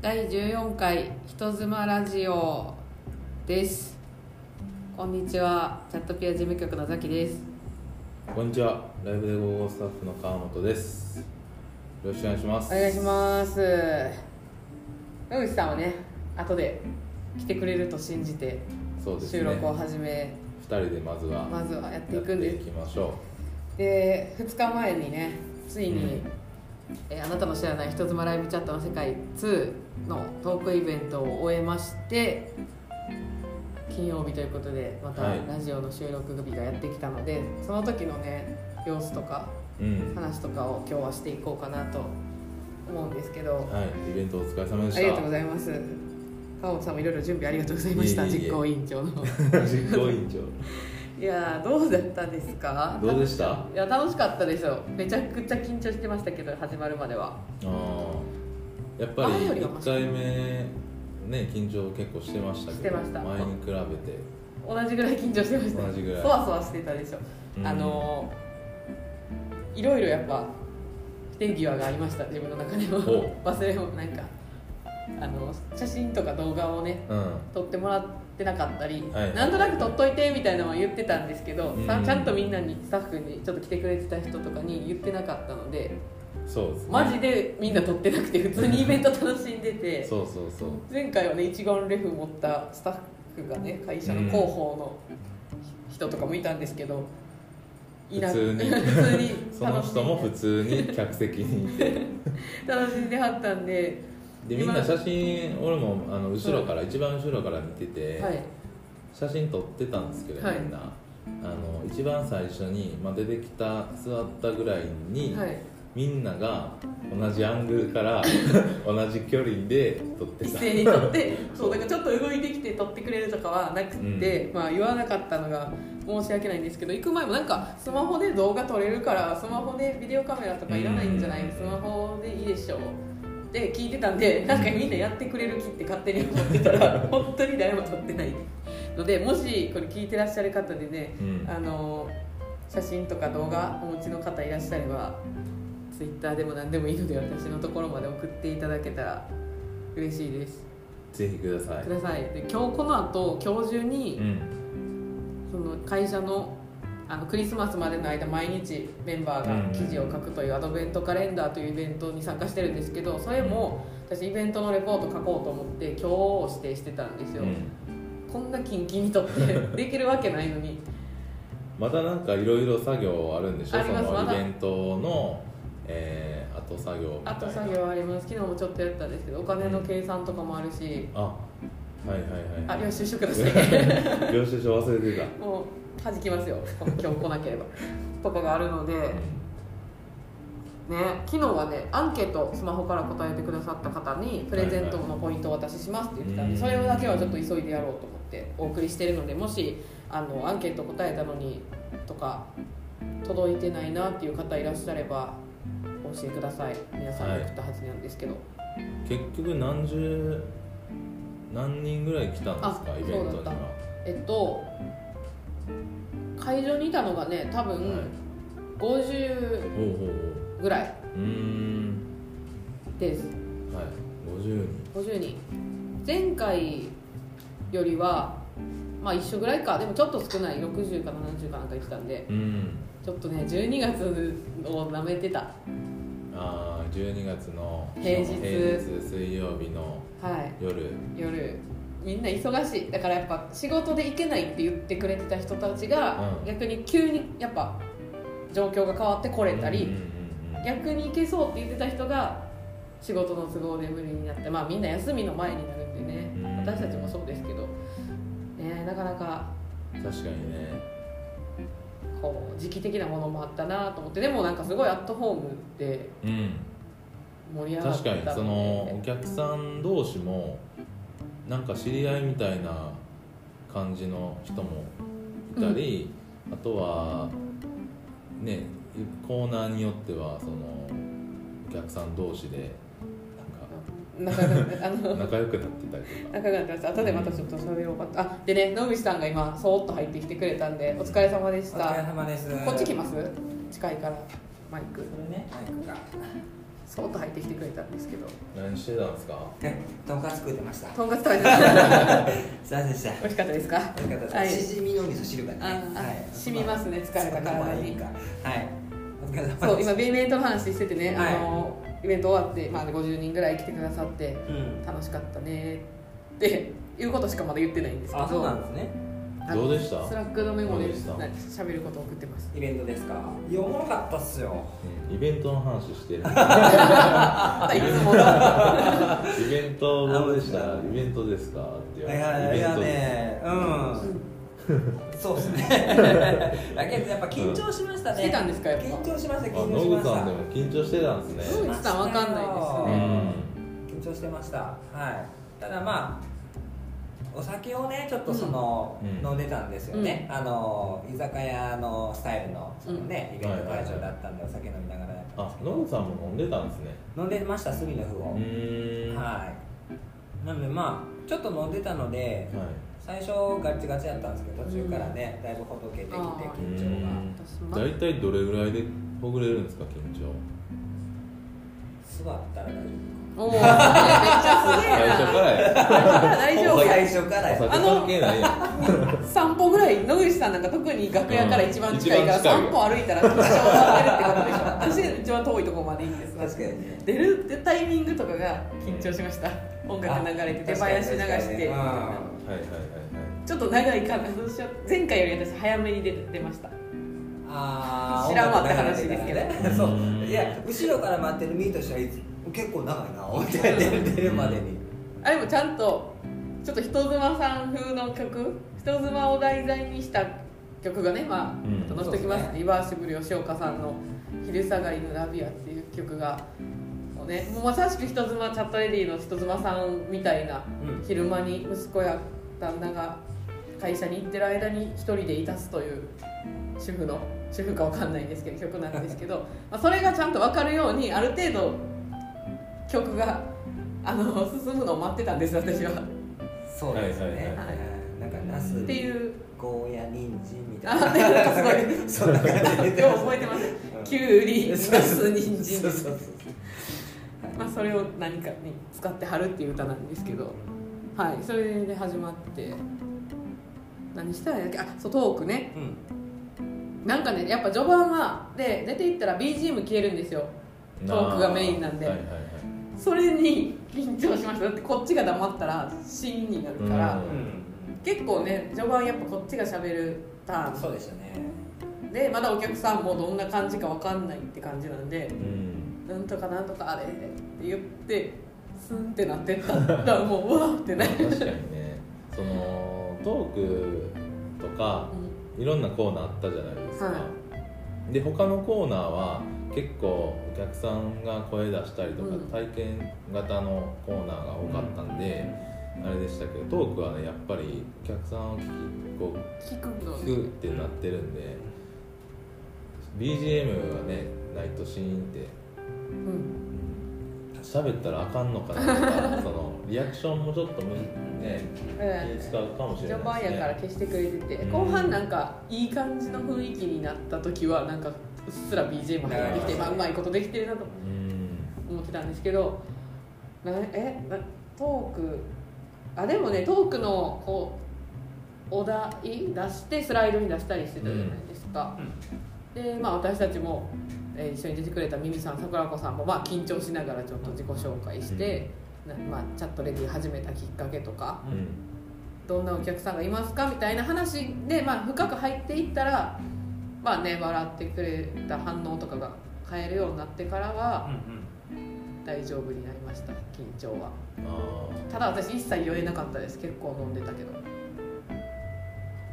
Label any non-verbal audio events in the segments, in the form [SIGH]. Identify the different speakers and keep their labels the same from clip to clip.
Speaker 1: 第14回人妻ラジオです。こんにちは。チャットピア事務局のザキです。
Speaker 2: こんにちは。ライブでゴーゴースタッフの川本です。よろしくお願いします。
Speaker 1: お願いします。野口さんはね後で来てくれると信じて収録を始め
Speaker 2: 二人でまずは
Speaker 1: まずはやっていくんで。
Speaker 2: いきましょ
Speaker 1: で2日前にねついに、えーあなたの知らない人妻ライブチャットの世界2」のトークイベントを終えまして金曜日ということでまた
Speaker 2: はい。
Speaker 1: ラジオの収録日がやってきたので、その時のね様子とか
Speaker 2: ううん。
Speaker 1: 話とかを今日はしていこうかなと思うんですけど、
Speaker 2: はい。イベントお疲れ様でした。
Speaker 1: ありがとうございます。川本さんもいろいろ準備ありがとうございました。実行委員長の。[LAUGHS]
Speaker 2: 実行委員長
Speaker 1: いやーどうだったですか？
Speaker 2: どうでした？
Speaker 1: いや楽しかったですよめちゃくちゃ緊張してましたけど始まるまでは。
Speaker 2: あーやっぱり
Speaker 1: 前よりはマシ
Speaker 2: 1回目ね緊張結構してましたけど
Speaker 1: してました。
Speaker 2: 前に比べて。
Speaker 1: 同じぐらい緊張してました。
Speaker 2: 同じぐらい。
Speaker 1: そわそわしてたでしょ、
Speaker 2: うん。
Speaker 1: あのいろいろやっぱ不手際がありました自分の中でも。
Speaker 2: お。
Speaker 1: 忘れもなんかあの写真とか動画をね
Speaker 2: うん。
Speaker 1: 撮ってもらってなかったり、
Speaker 2: はい
Speaker 1: なんとなく撮っといてみたいなのは言ってたんですけど、さ
Speaker 2: うん。
Speaker 1: ちゃんとみんなにスタッフにちょっと来てくれてた人とかに言ってなかったので
Speaker 2: そうですね。
Speaker 1: マジでみんな撮ってなくて普通にイベント楽しんでて
Speaker 2: そうそうそう。
Speaker 1: 前回はね一眼レフ持ったスタッフがね会社の広報の人とかもいたんですけど、いな
Speaker 2: 普通に。[LAUGHS]
Speaker 1: 普通に
Speaker 2: その人も普通に客席にいて。[LAUGHS]
Speaker 1: 楽しんではったんで
Speaker 2: でみんな写真俺もあの後ろから、一番後ろから見てて、
Speaker 1: はい。
Speaker 2: 写真撮ってたんですけど、
Speaker 1: はい。
Speaker 2: みんな。あの一番最初に、まあ、出てきた座ったぐらいに、
Speaker 1: はい。
Speaker 2: みんなが同じアングルから [LAUGHS] 同じ距離で撮ってた。
Speaker 1: 一斉に撮って [LAUGHS] そうだからちょっと動いてきて撮ってくれるとかはなくて、まあ言わなかったのが申し訳ないんですけど行く前もなんかスマホで動画撮れるからスマホでビデオカメラとかいらないんじゃない？
Speaker 2: うん。
Speaker 1: スマホでいいでしょうって聞いてたんでなんかみんなやってくれる気って勝手に思ってたら [LAUGHS] 本当に誰も撮ってないのでもしこれ聞いてらっしゃる方でね
Speaker 2: うん。
Speaker 1: あの写真とか動画お持ちの方いらっしゃればツイッターでも何でもいいので私のところまで送っていただけたら嬉しいです。
Speaker 2: ぜひください。
Speaker 1: ください。で今日この後今日中に
Speaker 2: うん。
Speaker 1: その会社のあのクリスマスまでの間毎日メンバーが記事を書くというアドベントカレンダーというイベントに参加してるんですけどそれも私イベントのレポート書こうと思って今日を指定してたんですよ、
Speaker 2: うん。
Speaker 1: こんなキンキンにとって [LAUGHS] できるわけないのに。
Speaker 2: またなんかいろいろ作業あるんでしょ？そのイベントの、えー、後作業みたいな。
Speaker 1: あと作業あります。昨日もちょっとやったんですけどお金の計算とかもあるし。
Speaker 2: あはいはい
Speaker 1: あ
Speaker 2: はい。
Speaker 1: 領収書ください。[LAUGHS]
Speaker 2: 領収書忘れてた。
Speaker 1: もう弾きますよ。今日来なければ。とかがあるので。ね昨日はねアンケートスマホから答えてくださった方にプレゼントのポイントをお渡ししますって言ってたんでそ
Speaker 2: はいはい。
Speaker 1: れだけはちょっと急いでやろうと思ってお送りしてるのでもしあのアンケート答えたのにとか届いてないなっていう方いらっしゃれば教えてください。皆さんに送ったはずなんですけど、
Speaker 2: 結局何十何人ぐらい来たんですか
Speaker 1: あ
Speaker 2: イベントには。
Speaker 1: えっと会場にいたのがね多分
Speaker 2: はい。
Speaker 1: 50
Speaker 2: ほうほうほう
Speaker 1: ぐらいです。
Speaker 2: はい。50人
Speaker 1: 50人。前回よりはまあ一緒ぐらいか。でもちょっと少ない。60か70かなんか言ってたんで。
Speaker 2: うん。
Speaker 1: ちょっとね12月をなめてた。
Speaker 2: ああ12月の
Speaker 1: 平日。
Speaker 2: 平日水曜日の
Speaker 1: はい。
Speaker 2: 夜。
Speaker 1: 夜みんな忙しい。だからやっぱ仕事で行けないって言ってくれてた人たちが、
Speaker 2: うん。
Speaker 1: 逆に急にやっぱ状況が変わって来れたり、
Speaker 2: うんうんうんうん。
Speaker 1: 逆に行けそうって言ってた人が仕事の都合で無理になってまあみんな休みの前になるんでね、
Speaker 2: うん。
Speaker 1: 私たちもそうですけど。ねなかなか
Speaker 2: 確かにね。
Speaker 1: こう時期的なものもあったなと思って。でもなんかすごいアットホームで
Speaker 2: うん。
Speaker 1: 盛り上がった
Speaker 2: 確かにそのお客さん同士もなんか知り合いみたいな感じの人もいたり、あとはねコーナーによってはそのお客さん同士で
Speaker 1: 仲良く
Speaker 2: なんか仲良くなってたりとか。
Speaker 1: 仲良くなってます後でまたちょっと喋ろうかと。あでね野口さんが今そーっと入ってきてくれたんでお疲れ様でし
Speaker 3: お疲れ
Speaker 1: た
Speaker 3: 様です。
Speaker 1: こっち来ます？近いから。マイク。
Speaker 3: これね。マイクが
Speaker 1: そーっと入ってきてくれたんですけど。
Speaker 2: 何してたんですか？
Speaker 3: えとんかつ食ってました。
Speaker 1: とんかつ食べてました。
Speaker 3: すいませんでした。
Speaker 1: 美味しかったですか？
Speaker 3: 美味しかったです、
Speaker 1: はい。
Speaker 3: しじみの味噌汁がね。
Speaker 1: ああ染みますね疲れた体に。
Speaker 3: まあいいかはい。
Speaker 1: そう今イベントの話しててね、
Speaker 3: はい。
Speaker 1: あのイベント終わって、まあ、50人ぐらい来てくださって
Speaker 3: うん。
Speaker 1: 楽しかったねっていうことしかまだ言ってないんですけど。
Speaker 3: あそうなんですね
Speaker 2: どうでした？
Speaker 1: スラックのメモで喋ることを送ってます。
Speaker 3: イベントですか？いやおもろかったっすよ。
Speaker 2: うんイベントの話してる。[LAUGHS]
Speaker 1: あいつもの。[LAUGHS]
Speaker 2: イベントどうでした？イベントですか？って言
Speaker 3: い
Speaker 2: われてイベント
Speaker 3: やいやねうん。そうですね。[LAUGHS] だけどやっぱ緊張しましたね。
Speaker 1: してたんですかやっぱ？
Speaker 3: 緊張しました
Speaker 2: あ
Speaker 3: 緊張
Speaker 2: ノ
Speaker 3: しました。
Speaker 2: グさんでも緊張してたんですね。
Speaker 1: 野口さんわかんないです
Speaker 2: う
Speaker 1: ね
Speaker 2: ん。
Speaker 3: 緊張してました。はい。ただまあお酒をねちょっとその、
Speaker 2: うん。
Speaker 3: 飲んでたんですよね、あの居酒屋のスタイルのそのね、イベント会場だったんでお酒飲みながらやったん
Speaker 2: あ
Speaker 3: ですけど
Speaker 2: ノグさんも飲んでたんですね。
Speaker 3: 飲んでました隅の符
Speaker 2: う
Speaker 3: を、
Speaker 2: は
Speaker 3: はい。なのでまあちょっと飲んでたので
Speaker 2: い。
Speaker 3: 最初ガチガチやったんですけど途中からね、だいぶほどけてきて緊張が。
Speaker 2: 大体どれぐらいでほぐれるんですか緊張。
Speaker 3: 座ったら大丈
Speaker 1: おおめっちゃすげえ
Speaker 2: 最
Speaker 1: な
Speaker 2: 初からや。
Speaker 1: 大丈夫。
Speaker 3: 夫最初からや。
Speaker 2: 関係ないやん。
Speaker 1: 散歩ぐらい野口さんなんか特に楽屋から一番近いから、
Speaker 2: うん
Speaker 1: 散歩歩いたら緊張が出るってことでしょ。私一番遠いところまでいいんです。
Speaker 3: 確かにね
Speaker 1: 出るタイミングとかが緊張しました。音楽流れて出囃子流して。みたいな
Speaker 3: うん
Speaker 2: はいはいはいはい。
Speaker 1: ちょっと長いからどうしよう。前回より私早めに出出ました。
Speaker 3: あー
Speaker 1: 知らんわって話ですけど。
Speaker 3: そう。いや後ろから待ってる身としてはいつ結構長いな思って出る出るまでに。
Speaker 1: あでもちゃんとちょっと人妻さん風の曲？人妻を題材にした曲がねまあ
Speaker 2: うん。
Speaker 1: 載せてきます。
Speaker 3: ね。
Speaker 1: リバーシブル吉岡さんの「昼下がりのラビア」っていう曲がもうねもうまさしく人妻チャットレディの人妻さんみたいな
Speaker 3: うん。
Speaker 1: 昼間に息子や旦那が会社に行ってる間に一人でいたすという主婦の主婦かわかんないんですけど曲なんですけど [LAUGHS] まあそれがちゃんと分かるようにある程度曲があの進むのを待ってたんです私は。
Speaker 3: そうですね、
Speaker 2: はいはいはい。
Speaker 3: なんかナス
Speaker 1: っていう。
Speaker 3: ゴーヤ人参みた
Speaker 1: あ
Speaker 3: いな。
Speaker 1: なんかすごい
Speaker 3: そんな感じで
Speaker 1: よう覚えてます。きゅうりナス人参。
Speaker 3: そうそうそう
Speaker 1: まあそれを何かに使ってはるっていう歌なんですけど。はいそれで始まって。何したらいいあそうトークね。
Speaker 3: うん。
Speaker 1: なんかねやっぱ序盤はで出ていったら BGM 消えるんですよトークがメインなんで。
Speaker 2: はいはいはい。
Speaker 1: それに緊張しました。だってこっちが黙ったらシーンになるから、
Speaker 2: うん。
Speaker 1: 結構ね序盤やっぱこっちがしゃべるターン。
Speaker 3: そうでしたね。
Speaker 1: でまだお客さんもどんな感じか分かんないって感じなんで
Speaker 2: うん「
Speaker 1: なんとかなんとかあれ」って言ってスンってなってったら [LAUGHS] もううわーってね、
Speaker 2: 確かにね。そのトークとかいろんなコーナーあったじゃないですか、
Speaker 1: は
Speaker 2: で他のコーナーは結構お客さんが声出したりとか、
Speaker 1: うん。
Speaker 2: 体験型のコーナーが多かったんで、あれでしたけどトークはねやっぱりお客さんを聞きこう
Speaker 1: 聞くの
Speaker 2: 聞くってなってるんで BGM がねないとシーンって
Speaker 1: うん。
Speaker 2: 喋ったらあかんのかなとか [LAUGHS] そのリアクションもちょっとむね気使うかもしれ
Speaker 1: 序盤
Speaker 2: ないですね
Speaker 1: やから消してくれてて
Speaker 2: うん。
Speaker 1: 後半なんかいい感じの雰囲気になった時はなんかうっすら BGM 入ってきて、
Speaker 3: うん
Speaker 1: まあ、うまいことできてるなと
Speaker 2: うん。
Speaker 1: 思ってたんですけどなえなトークあでもねトークのこうお題出してスライドに出したりしてたじゃないですか、でまあ私たちも、えー一緒に出てくれたミミさん桜子さんもまあ緊張しながらちょっと自己紹介して、なまあ、チャットレディ始めたきっかけとか
Speaker 2: うん。
Speaker 1: どんなお客さんがいますかみたいな話で、まあ、深く入っていったらまあね笑ってくれた反応とかが変えるようになってからは大丈夫になりました緊張は。
Speaker 2: あ
Speaker 1: ただ私一切酔えなかったです結構飲んでたけど。
Speaker 2: ー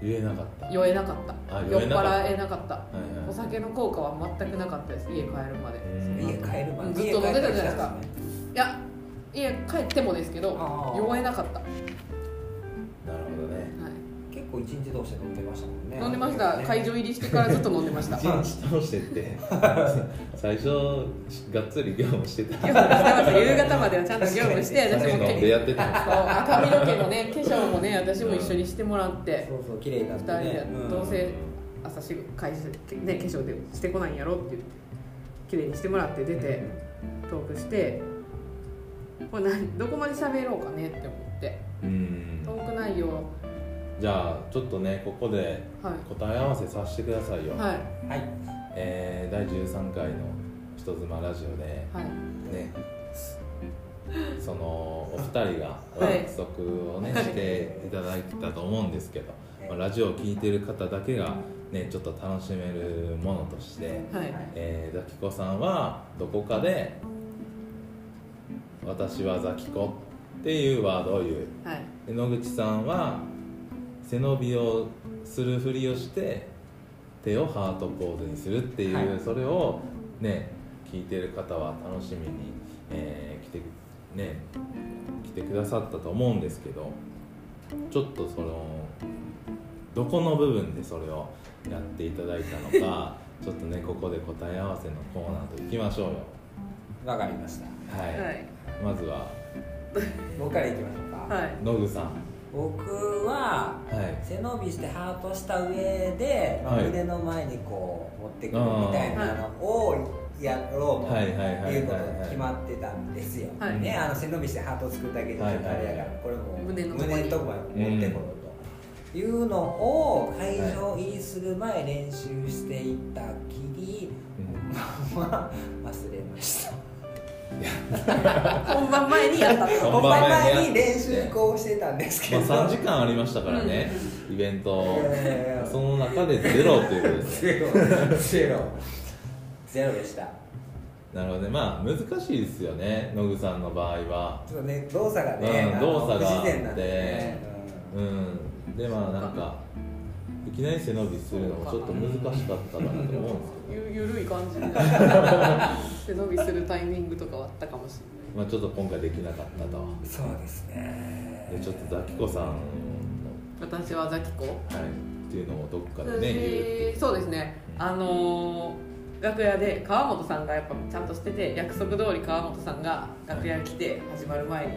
Speaker 2: 言えなかった。
Speaker 1: 酔えなかった。
Speaker 2: あ
Speaker 1: 酔っ払えなかった。
Speaker 2: はいはい。
Speaker 1: お酒の効果は全くなかったです家帰るまで。
Speaker 2: うん。
Speaker 3: 家帰るまで。
Speaker 1: ずっと飲んでたじゃないですか。
Speaker 3: 家
Speaker 1: いや家帰ってもですけど酔えなかった、
Speaker 3: 一日通して飲んでましたもんね。
Speaker 1: 飲んでました。会場入りしてからずっと飲んでました。[LAUGHS]
Speaker 2: 一日通してって。[LAUGHS] 最初がっつり業務してた。
Speaker 1: 業務してました夕方まではちゃんと業務して [LAUGHS] 私も
Speaker 2: 飲んで
Speaker 1: け
Speaker 2: やってたんです。
Speaker 1: そう赤身の毛のね化粧もね私も一緒にしてもらって
Speaker 3: そうそう綺麗になって
Speaker 1: 二人で
Speaker 3: ね
Speaker 1: どうせ朝し会社ね化粧でしてこないんやろって言って綺麗にしてもらって出てトークしてこれ何どこまで喋ろうかねって思って。
Speaker 2: うん。
Speaker 1: トーク内容
Speaker 2: じゃあちょっとねここで
Speaker 1: はい。
Speaker 2: 答え合わせさせてくださいよ、
Speaker 1: はい。
Speaker 3: はい。
Speaker 2: えー第13回の「人妻ラジオで」
Speaker 1: はい。
Speaker 2: ねそのお二人がお [LAUGHS] 約束をね、
Speaker 1: はい
Speaker 2: していただいたと思うんですけど、まあ、ラジオを聴いてる方だけがねちょっと楽しめるものとして、
Speaker 1: はい。
Speaker 2: えーザキコさんはどこかで「私はザキコ」っていうワードを言う。
Speaker 1: はい。
Speaker 2: で野口さんは背伸びをするふりをして手をハートポーズにするっていう、
Speaker 3: はい。
Speaker 2: それをね聞いてる方は楽しみに、えー来てね来てくださったと思うんですけどちょっとそのどこの部分でそれをやっていただいたのか [LAUGHS] ちょっとねここで答え合わせのコーナーといきましょうよ。
Speaker 3: わかりました。
Speaker 2: はい、
Speaker 1: はい。
Speaker 2: まずは
Speaker 3: 僕からいきましょうか、
Speaker 1: はい。
Speaker 2: 野口さん
Speaker 3: 僕は
Speaker 2: はい。
Speaker 3: 背伸びしてハートした上で、まあ
Speaker 2: はい。
Speaker 3: 胸の前にこう持ってくるみたいなのをやろうと
Speaker 2: はい。はい。はい。はい。
Speaker 3: いうことが決まってたんですよ、
Speaker 1: はい。
Speaker 3: ね、あの背伸びしてハートを作るだけでちょっとあれやから、これも
Speaker 1: 胸のとこ
Speaker 3: まで持ってころうと、いうのを会場入りする前練習していったきり、
Speaker 2: うん。
Speaker 3: ま [LAUGHS] あ忘れました
Speaker 1: 本番前にやった
Speaker 2: 本番前に
Speaker 3: 練習こうしてたんですけど、
Speaker 2: まあ、3時間ありましたからね、イベント、
Speaker 3: えー
Speaker 2: その中でゼロっていうことです。ね
Speaker 3: ゼロ。ゼロゼロでした。
Speaker 2: なるほどね。まあ難しいですよね野口さんの場合は。
Speaker 3: ちょっとね動作がね、
Speaker 2: うん動作が
Speaker 3: 不自然なんでね、
Speaker 2: うん。でまあなんかいきなり背伸びするのもちょっと難しかったかなと思うんです
Speaker 1: ゆゆるい感じ。[LAUGHS] で背伸びするタイミングとかはあったかもし
Speaker 2: けど、まあ、ちょっと今回できなかったと
Speaker 3: うんそうですね。
Speaker 2: でちょっとザキコさん
Speaker 1: 私はザキコ？
Speaker 2: はい、っていうのをどっかでね
Speaker 1: そうですね。あのー楽屋で川本さんがやっぱちゃんとしてて約束通り川本さんが楽屋来て始まる前に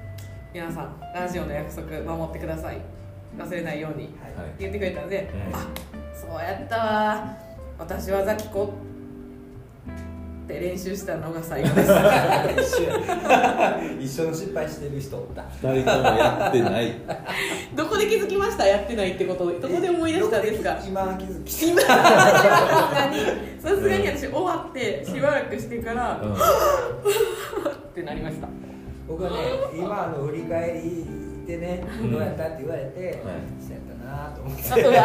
Speaker 1: 「皆さんラジオの約束守ってください。忘れないように」
Speaker 3: はい。
Speaker 2: はい
Speaker 1: 言ってくれたんで、
Speaker 2: うん
Speaker 1: あそうやったわ私はザキコ。って練習したのが最後です。[LAUGHS]
Speaker 3: 一緒の失敗してる人おった。
Speaker 2: 2人ともやってない。[LAUGHS]
Speaker 1: どこで気づきました？やってないってこと。どこで思い出したんですか？
Speaker 3: 今気づき。
Speaker 1: 今。[LAUGHS] さすがに。さすがに私終わってしばらくしてから、
Speaker 2: うん。
Speaker 1: ってなりました。
Speaker 3: 僕はね今の振り返りでね
Speaker 2: うん。
Speaker 3: どうやったって言われて、
Speaker 2: はい。
Speaker 3: そうやったなと思って
Speaker 1: あとが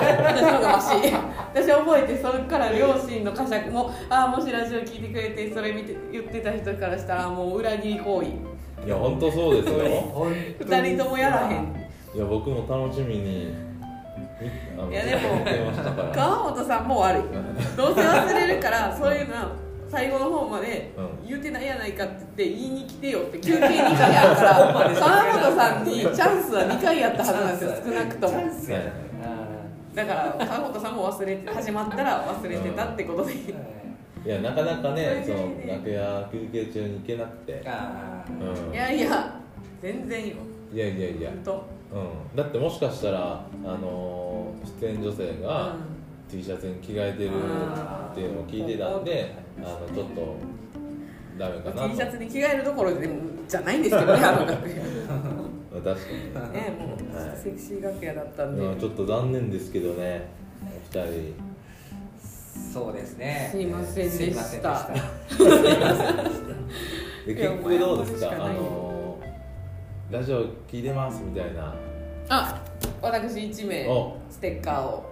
Speaker 1: 私覚えてそれから両親の呵責も。ああもしラジオ聞いてくれてそれ見て言ってた人からしたらもう裏切り行為。
Speaker 2: いや本当そうですよ。
Speaker 3: 本当に
Speaker 1: 二人ともやらへん。
Speaker 2: いや僕も楽しみに
Speaker 1: いやでも川本さんも悪い。どうせ忘れるからそういうのは最後の方まで
Speaker 2: うん。
Speaker 1: 言うてないやないかって言って言いに来てよって休憩2回あるから川 [LAUGHS] 本さんにチャンスは2回やったはずなんですよ少なくとも。
Speaker 3: チャンスやね
Speaker 1: だから川本さんも忘れて始まったら忘れてたってことで、
Speaker 3: あ
Speaker 2: いやなかなかね [LAUGHS] その楽屋休憩中に行けなくて。
Speaker 1: いやいや全然よ。
Speaker 2: いやいやいや、
Speaker 1: 本当。
Speaker 2: うん、だってもしかしたらあのー出演女性が T シャツに着替えてるっていうのを聞いてたんであのちょっとダメかなと。[LAUGHS]
Speaker 1: T シャツに着替えるどころでもじゃないんですけどね [LAUGHS] あの楽屋ね
Speaker 2: 確かに。
Speaker 1: もう
Speaker 2: はい。
Speaker 1: セクシー楽屋だったんで、
Speaker 2: うんちょっと残念ですけどねお二人。
Speaker 3: そうですね。
Speaker 1: すいませんでした。
Speaker 3: すいませんでした。[LAUGHS]
Speaker 2: 結局どうですか？あのーラジオ聞いてますみたいな。
Speaker 1: あ私1名
Speaker 2: お。
Speaker 1: ステッカーを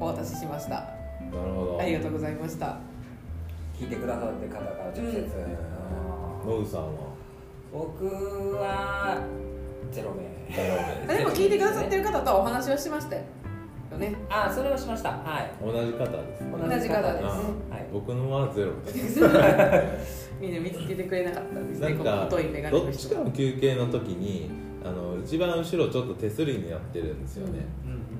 Speaker 1: お渡ししました。
Speaker 2: なるほど。
Speaker 1: ありがとうございました。
Speaker 3: 聞いてくださってる方から直接、
Speaker 1: うん。
Speaker 2: さんは？
Speaker 3: 僕はゼロ名。
Speaker 1: あでも聞いてくださってる方とはお話をしましたよね。
Speaker 3: あそれをしました。はい。
Speaker 2: 同じ方ですね。
Speaker 1: 同じ方です
Speaker 2: あ
Speaker 3: はい。
Speaker 2: 僕のはゼロです。[LAUGHS]
Speaker 1: みんな見つけてくれなかったんですね。
Speaker 2: どっちかの休憩の時に一番後ろちょっと手すりになってるんですよね、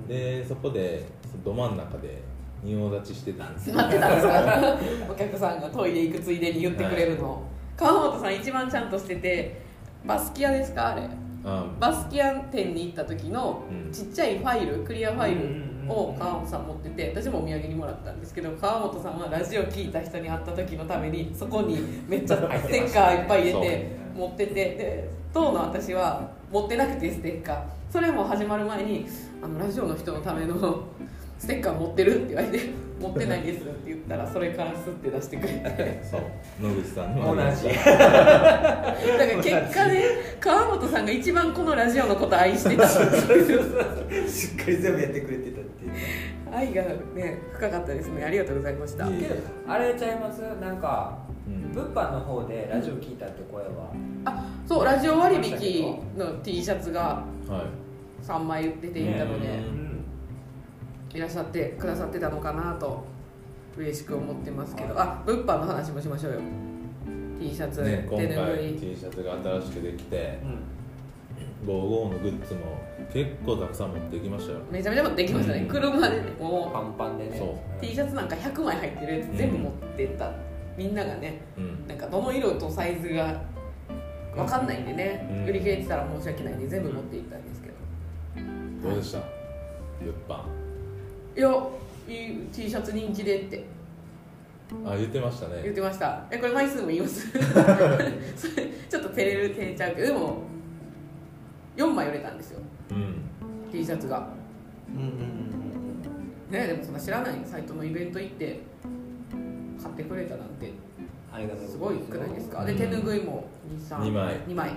Speaker 2: でそこでど真ん中で仁王立ちしてたんですよ。
Speaker 1: 待ってたんですか？[LAUGHS] お客さんがトイレ行くついでに言ってくれるの、川本さん一番ちゃんとしててバスキアですか？あれ。
Speaker 2: あ
Speaker 1: バスキア店に行った時の
Speaker 2: うん。
Speaker 1: ちっちゃいファイルクリアファイルを川本さん持ってて私もお土産にもらったんですけど川本さんはラジオ聞いた人に会った時のためにそこにめっちゃ [LAUGHS] ステッカーいっぱい入れて持ってて。で当の私は持ってなくてステッカー。それも始まる前にあのラジオの人のための [LAUGHS] ステッカー持ってるって言われて持ってないですって言ったら [LAUGHS] それからスッて出してくれて。
Speaker 2: そう。野口さんに
Speaker 3: 同
Speaker 2: も
Speaker 3: じ [LAUGHS]
Speaker 1: だから結果ね川本さんが一番このラジオのこと愛してた。
Speaker 3: しっかり全部やってくれてたっていう。
Speaker 1: 愛がね深かったですね。ありがとうございました。
Speaker 3: けどあれちゃいます？なんか
Speaker 2: うん
Speaker 3: 物販の方でラジオ聞いたって声は。
Speaker 1: あそうラジオ割引の T シャツが
Speaker 2: はい。
Speaker 1: 3枚出ていたので、
Speaker 2: うん
Speaker 1: いらっしゃってくださってたのかなと嬉しく思ってますけど。あ物販の話もしましょうよ。T シャツ、
Speaker 2: ね、今
Speaker 1: 手拭
Speaker 2: 回
Speaker 1: い。
Speaker 2: T シャツが新しくできて
Speaker 3: うん。
Speaker 2: 55のグッズも結構たくさん持ってきましたよ。
Speaker 1: めちゃめちゃ持ってきましたね、
Speaker 2: うん。
Speaker 1: 車でねも
Speaker 3: パンパンでね。
Speaker 2: そう。
Speaker 1: う T シャツなんか100枚入ってるやつ全部持ってった、みんながね
Speaker 2: うん。
Speaker 1: なんかどの色とサイズが分かんないんでね、
Speaker 2: うん。
Speaker 1: 売り切れてたら申し訳ないんで全部持っていったんですけど、
Speaker 2: どうでした？物販。
Speaker 1: いやいい T シャツ人気でって。
Speaker 2: あ言ってました
Speaker 1: 言っ
Speaker 2: ね
Speaker 1: てました。えこれ枚数も言います [LAUGHS] [LAUGHS] それちょっと照れる照れちゃうけど。でも4枚売れたんですよ。
Speaker 2: うん。
Speaker 1: T シャツが。
Speaker 3: うんうんうん。
Speaker 1: ねでもそんな知らない。サイトのイベント行って買ってくれたなんて
Speaker 3: ありがとう
Speaker 1: すごいくないですか？で
Speaker 2: うん。
Speaker 1: 手ぬぐいも23
Speaker 2: 二枚。
Speaker 1: 2枚。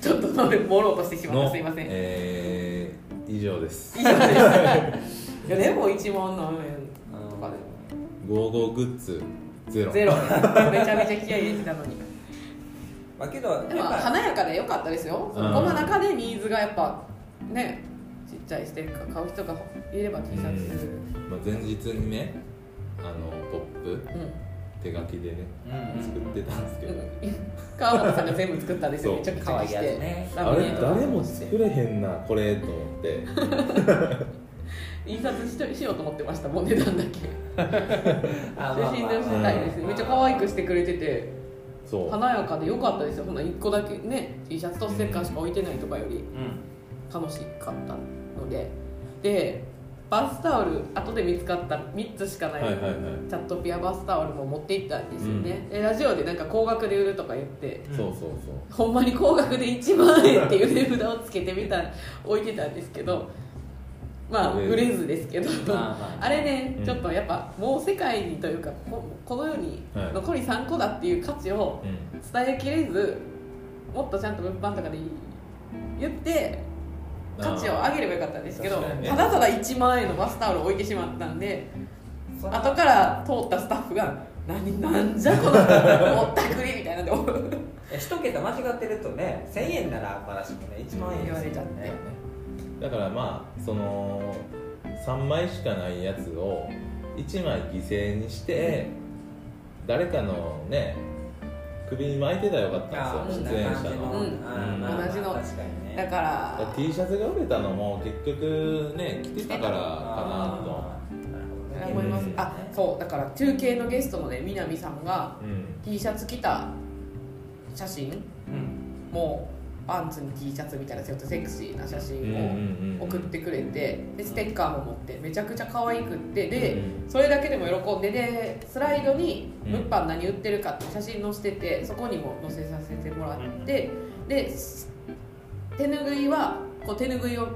Speaker 1: ちょっとそれ盛ろうとしてしまった。
Speaker 2: の
Speaker 1: すいません。
Speaker 2: えー以上です。
Speaker 1: 以上です。いやでも1万何円とかで
Speaker 2: 55グッズゼロ。
Speaker 1: ゼロ。めちゃめちゃ気合い入れてたのに。
Speaker 3: まあけどやっ
Speaker 1: でも
Speaker 3: ぱ
Speaker 1: 華やかで良かったですよ、
Speaker 2: うん。
Speaker 1: この中でニーズがやっぱねちっちゃいステッカー買う人がいれば T シャツ。
Speaker 2: まあ、前日にねあのポップ
Speaker 1: うん、
Speaker 2: 手書きでね
Speaker 3: うん
Speaker 2: 作ってたんですけど、
Speaker 1: うん川本さんが全部作ったんですよめちゃくち
Speaker 3: 可愛いやつ
Speaker 1: ゃにして
Speaker 3: ね
Speaker 2: あれ誰も作れへんなこれと思って。[LAUGHS]
Speaker 1: 印刷しとしようと思ってましたもん値段だけ。[LAUGHS]
Speaker 3: あ
Speaker 1: 写真でしたいですね。めっちゃ可愛くしてくれてて。
Speaker 2: そう。
Speaker 1: 華やかで良かったですよ。ほな1個だけ。ね T シャツとステッカーしか置いてないとかより
Speaker 3: うん。
Speaker 1: 楽しかったので。でバスタオル後で見つかった3つしかない、チャットピアバスタオルも持って行ったんですよね、でラジオでなんか高額で売るとか言って
Speaker 3: うん。
Speaker 2: そうそうそう。
Speaker 1: ほんまに高額で1万円っていう値札をつけてみたら置いてたんですけどまあ
Speaker 2: 売れず。
Speaker 1: ですけど。
Speaker 3: まあ
Speaker 1: れね
Speaker 2: うん。
Speaker 1: ちょっとやっぱもう世界にというかここの世に
Speaker 2: はい。
Speaker 1: 残り3個だっていう価値を
Speaker 2: うん。
Speaker 1: 伝えきれずもっとちゃんと物販とかで言って価値を上げればよかったんですけど
Speaker 2: ね。
Speaker 1: ただただ1万円のバスタオルを置いてしまったんで
Speaker 3: そ
Speaker 1: 後から通ったスタッフが「何なんじゃこのぼったくり」みたいなんで
Speaker 3: 一桁間違ってるとね1000円ならまだしもね1万円
Speaker 1: 言われちゃって。
Speaker 3: ね
Speaker 2: だからまあその3枚しかないやつを1枚犠牲にして誰かのね首に巻いてたらよかったんですよ出演者の、
Speaker 1: 同じの。
Speaker 3: 確かにね。
Speaker 1: だから。
Speaker 2: T シャツが売れたのも結局ね着てたからかなと。
Speaker 1: 思います。
Speaker 3: うん。
Speaker 1: あそうだから中継のゲストのね南さんが
Speaker 2: うん。
Speaker 1: T シャツ着た写真
Speaker 3: うん。
Speaker 1: もパンツに T シャツみたいなちょっとセクシーな写真を送ってくれてでステッカーも持ってめちゃくちゃ可愛くってでそれだけでも喜んででスライドに物販何売ってるかって写真載せててそこにも載せさせてもらってで手ぬぐいはこう手ぬぐいを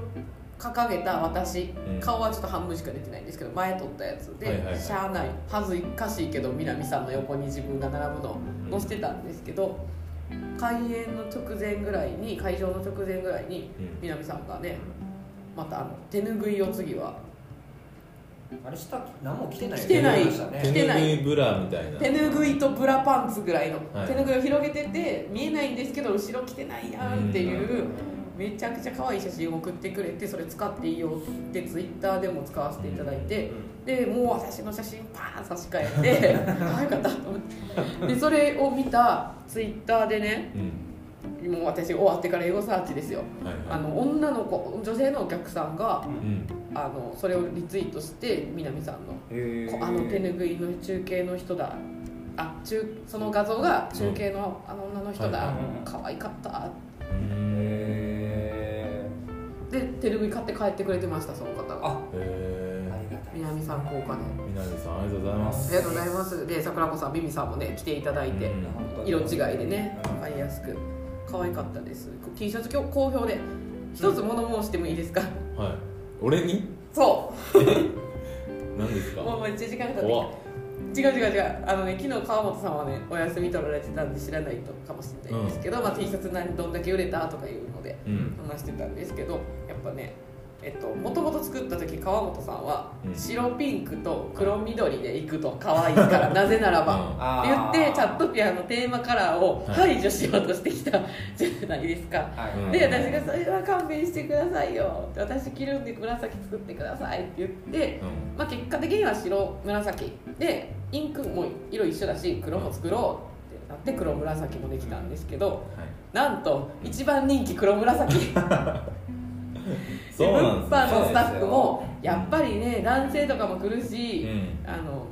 Speaker 1: 掲げた私
Speaker 2: うん。
Speaker 1: 顔はちょっと半分しか出てないんですけど前撮ったやつで、しゃあない。恥ずかしいけど南さんの横に自分が並ぶのを載せてたんですけど開演の直前ぐらいに会場の直前ぐらいに
Speaker 2: うん。
Speaker 1: 南さんがねまたあの手ぬぐいを次は。
Speaker 3: あれ下何も着てない
Speaker 1: 着てない。着てない。
Speaker 2: 拭いブラみたいな。
Speaker 1: 手ぬぐいとブラパンツぐらいの、
Speaker 2: はい。
Speaker 1: 手ぬぐいを広げてて見えないんですけど後ろ着てないやんっていう、めちゃくちゃ可愛い写真を送ってくれてそれ使っていいよってツイッターでも使わせていただいて、でもう私の写真パーン差し替えて [LAUGHS] 可愛かったと思って。でそれを見たツイッターでね
Speaker 2: うん。
Speaker 1: もう私終わってからエゴサーチですよ。
Speaker 2: はい
Speaker 1: あの女の子女性のお客さんが
Speaker 2: うん。
Speaker 1: あのそれをリツイートして南さんの。あの手ぬぐいの中継の人だ。あ中その画像が中継のあの女の人だ、
Speaker 2: はい
Speaker 3: はい
Speaker 1: 可愛かった
Speaker 2: うん
Speaker 3: へ
Speaker 1: でテレビ買って帰ってくれてましたその方が。
Speaker 3: あ
Speaker 2: へえ
Speaker 1: 南さん効果で。
Speaker 2: 南さんありがとうございます。
Speaker 1: ありがとうございます。で桜子さんミミさんもね来ていただいて、色違いでね分かりやすく可愛かったです。T シャツ今日好評で一つ物申してもいいですか、
Speaker 2: はい。俺に？
Speaker 1: そ [LAUGHS]
Speaker 2: 何ですか？
Speaker 1: うもうめっちゃ時間が経ってきた違う違う違う。あのね昨日川本さんはねお休み取られてたんで知らないとかもしれないんですけど、まあ、T シャツ何どんだけ売れたとかいうので
Speaker 2: うん。
Speaker 1: 話してたんですけどやっぱねえっともともと作った時川本さんは
Speaker 2: うん。
Speaker 1: 白ピンクと黒緑でいくと可愛いから [LAUGHS] なぜならば
Speaker 3: あ
Speaker 1: って言ってチャットピアのテーマカラーを
Speaker 2: はい。
Speaker 1: 排除しようとしてきた [LAUGHS] じゃないですか、で私が「それは勘弁してくださいよ」私着るんで紫作ってください」って言って、
Speaker 2: うん。
Speaker 1: まあ、結果的には白紫でインクも色一緒だし黒も作ろうってなって黒紫もできたんですけど
Speaker 2: はい。
Speaker 1: なんと一番人気黒紫 [LAUGHS]
Speaker 2: です
Speaker 1: 物販
Speaker 2: ね
Speaker 1: のスタッフもやっぱりね男性とかも来るし、
Speaker 2: うん。
Speaker 1: あの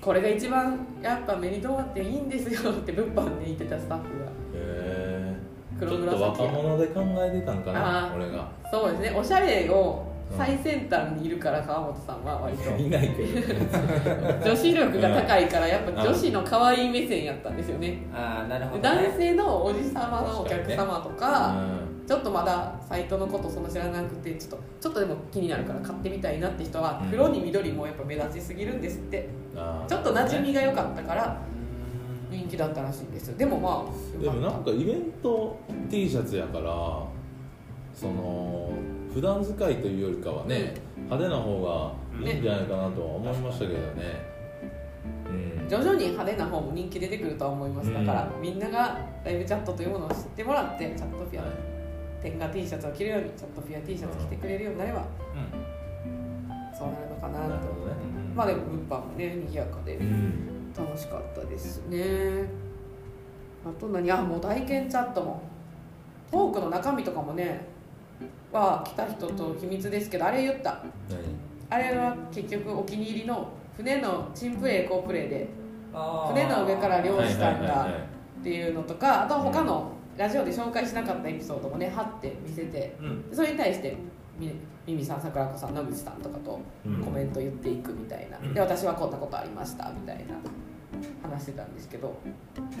Speaker 1: これが一番やっぱ目に留まっていいんですよって物販で言ってたスタッフが。
Speaker 2: へえちょっと若者で考えてたんかな俺が。
Speaker 1: そうですね。おしゃれを最先端にいるから川本さんは割と。
Speaker 2: いないけど。
Speaker 1: 女子力が高いからやっぱ女子の可愛い目線やったんですよね。
Speaker 3: ああなるほど、
Speaker 1: 男
Speaker 3: ね、
Speaker 1: 性のおじさまのお客様とか、
Speaker 2: うん
Speaker 1: ちょっとまだサイトのことそんな知らなくてちょっとちょっとでも気になるから買ってみたいなって人は
Speaker 2: うん。
Speaker 1: 黒に緑もやっぱ目立ちすぎるんですって。
Speaker 2: あー。
Speaker 1: ちょっと馴染みが良かったから人気だったらしいんですよ。でもまあ
Speaker 2: でもなんかイベント T シャツやからその普段使いというよりかはね、派手な方がいいんじゃないかなとは思いましたけどね。うん。
Speaker 1: た徐々に派手な方も人気出てくるとは思います。だから、みんながライブチャットというものを知ってもらってチャットピアの
Speaker 2: はい
Speaker 1: 天下 T シャツを着るようにチャットピア T シャツ着てくれるようになれば
Speaker 3: う
Speaker 1: そうなるのかなと。
Speaker 2: なるほどね。
Speaker 3: ん
Speaker 1: まあでも物販もね賑やかで
Speaker 2: うん。
Speaker 1: 楽しかったですね。あと何？あもう体験チャットも。トークの中身とかもねは来た人と秘密ですけどあれ言った。
Speaker 2: 何？
Speaker 1: あれは結局お気に入りの船の珍プレイ好プレイで。船の上から漁師さんがっていうのとかあと他のラジオで紹介しなかったエピソードもね貼って見せて
Speaker 3: うん。
Speaker 1: それに対してみミミさん桜子さん野口さんとかと
Speaker 2: うん。
Speaker 1: コメント言っていくみたいな、
Speaker 3: うん。
Speaker 1: で私はこんなことありましたみたいな話してたんですけど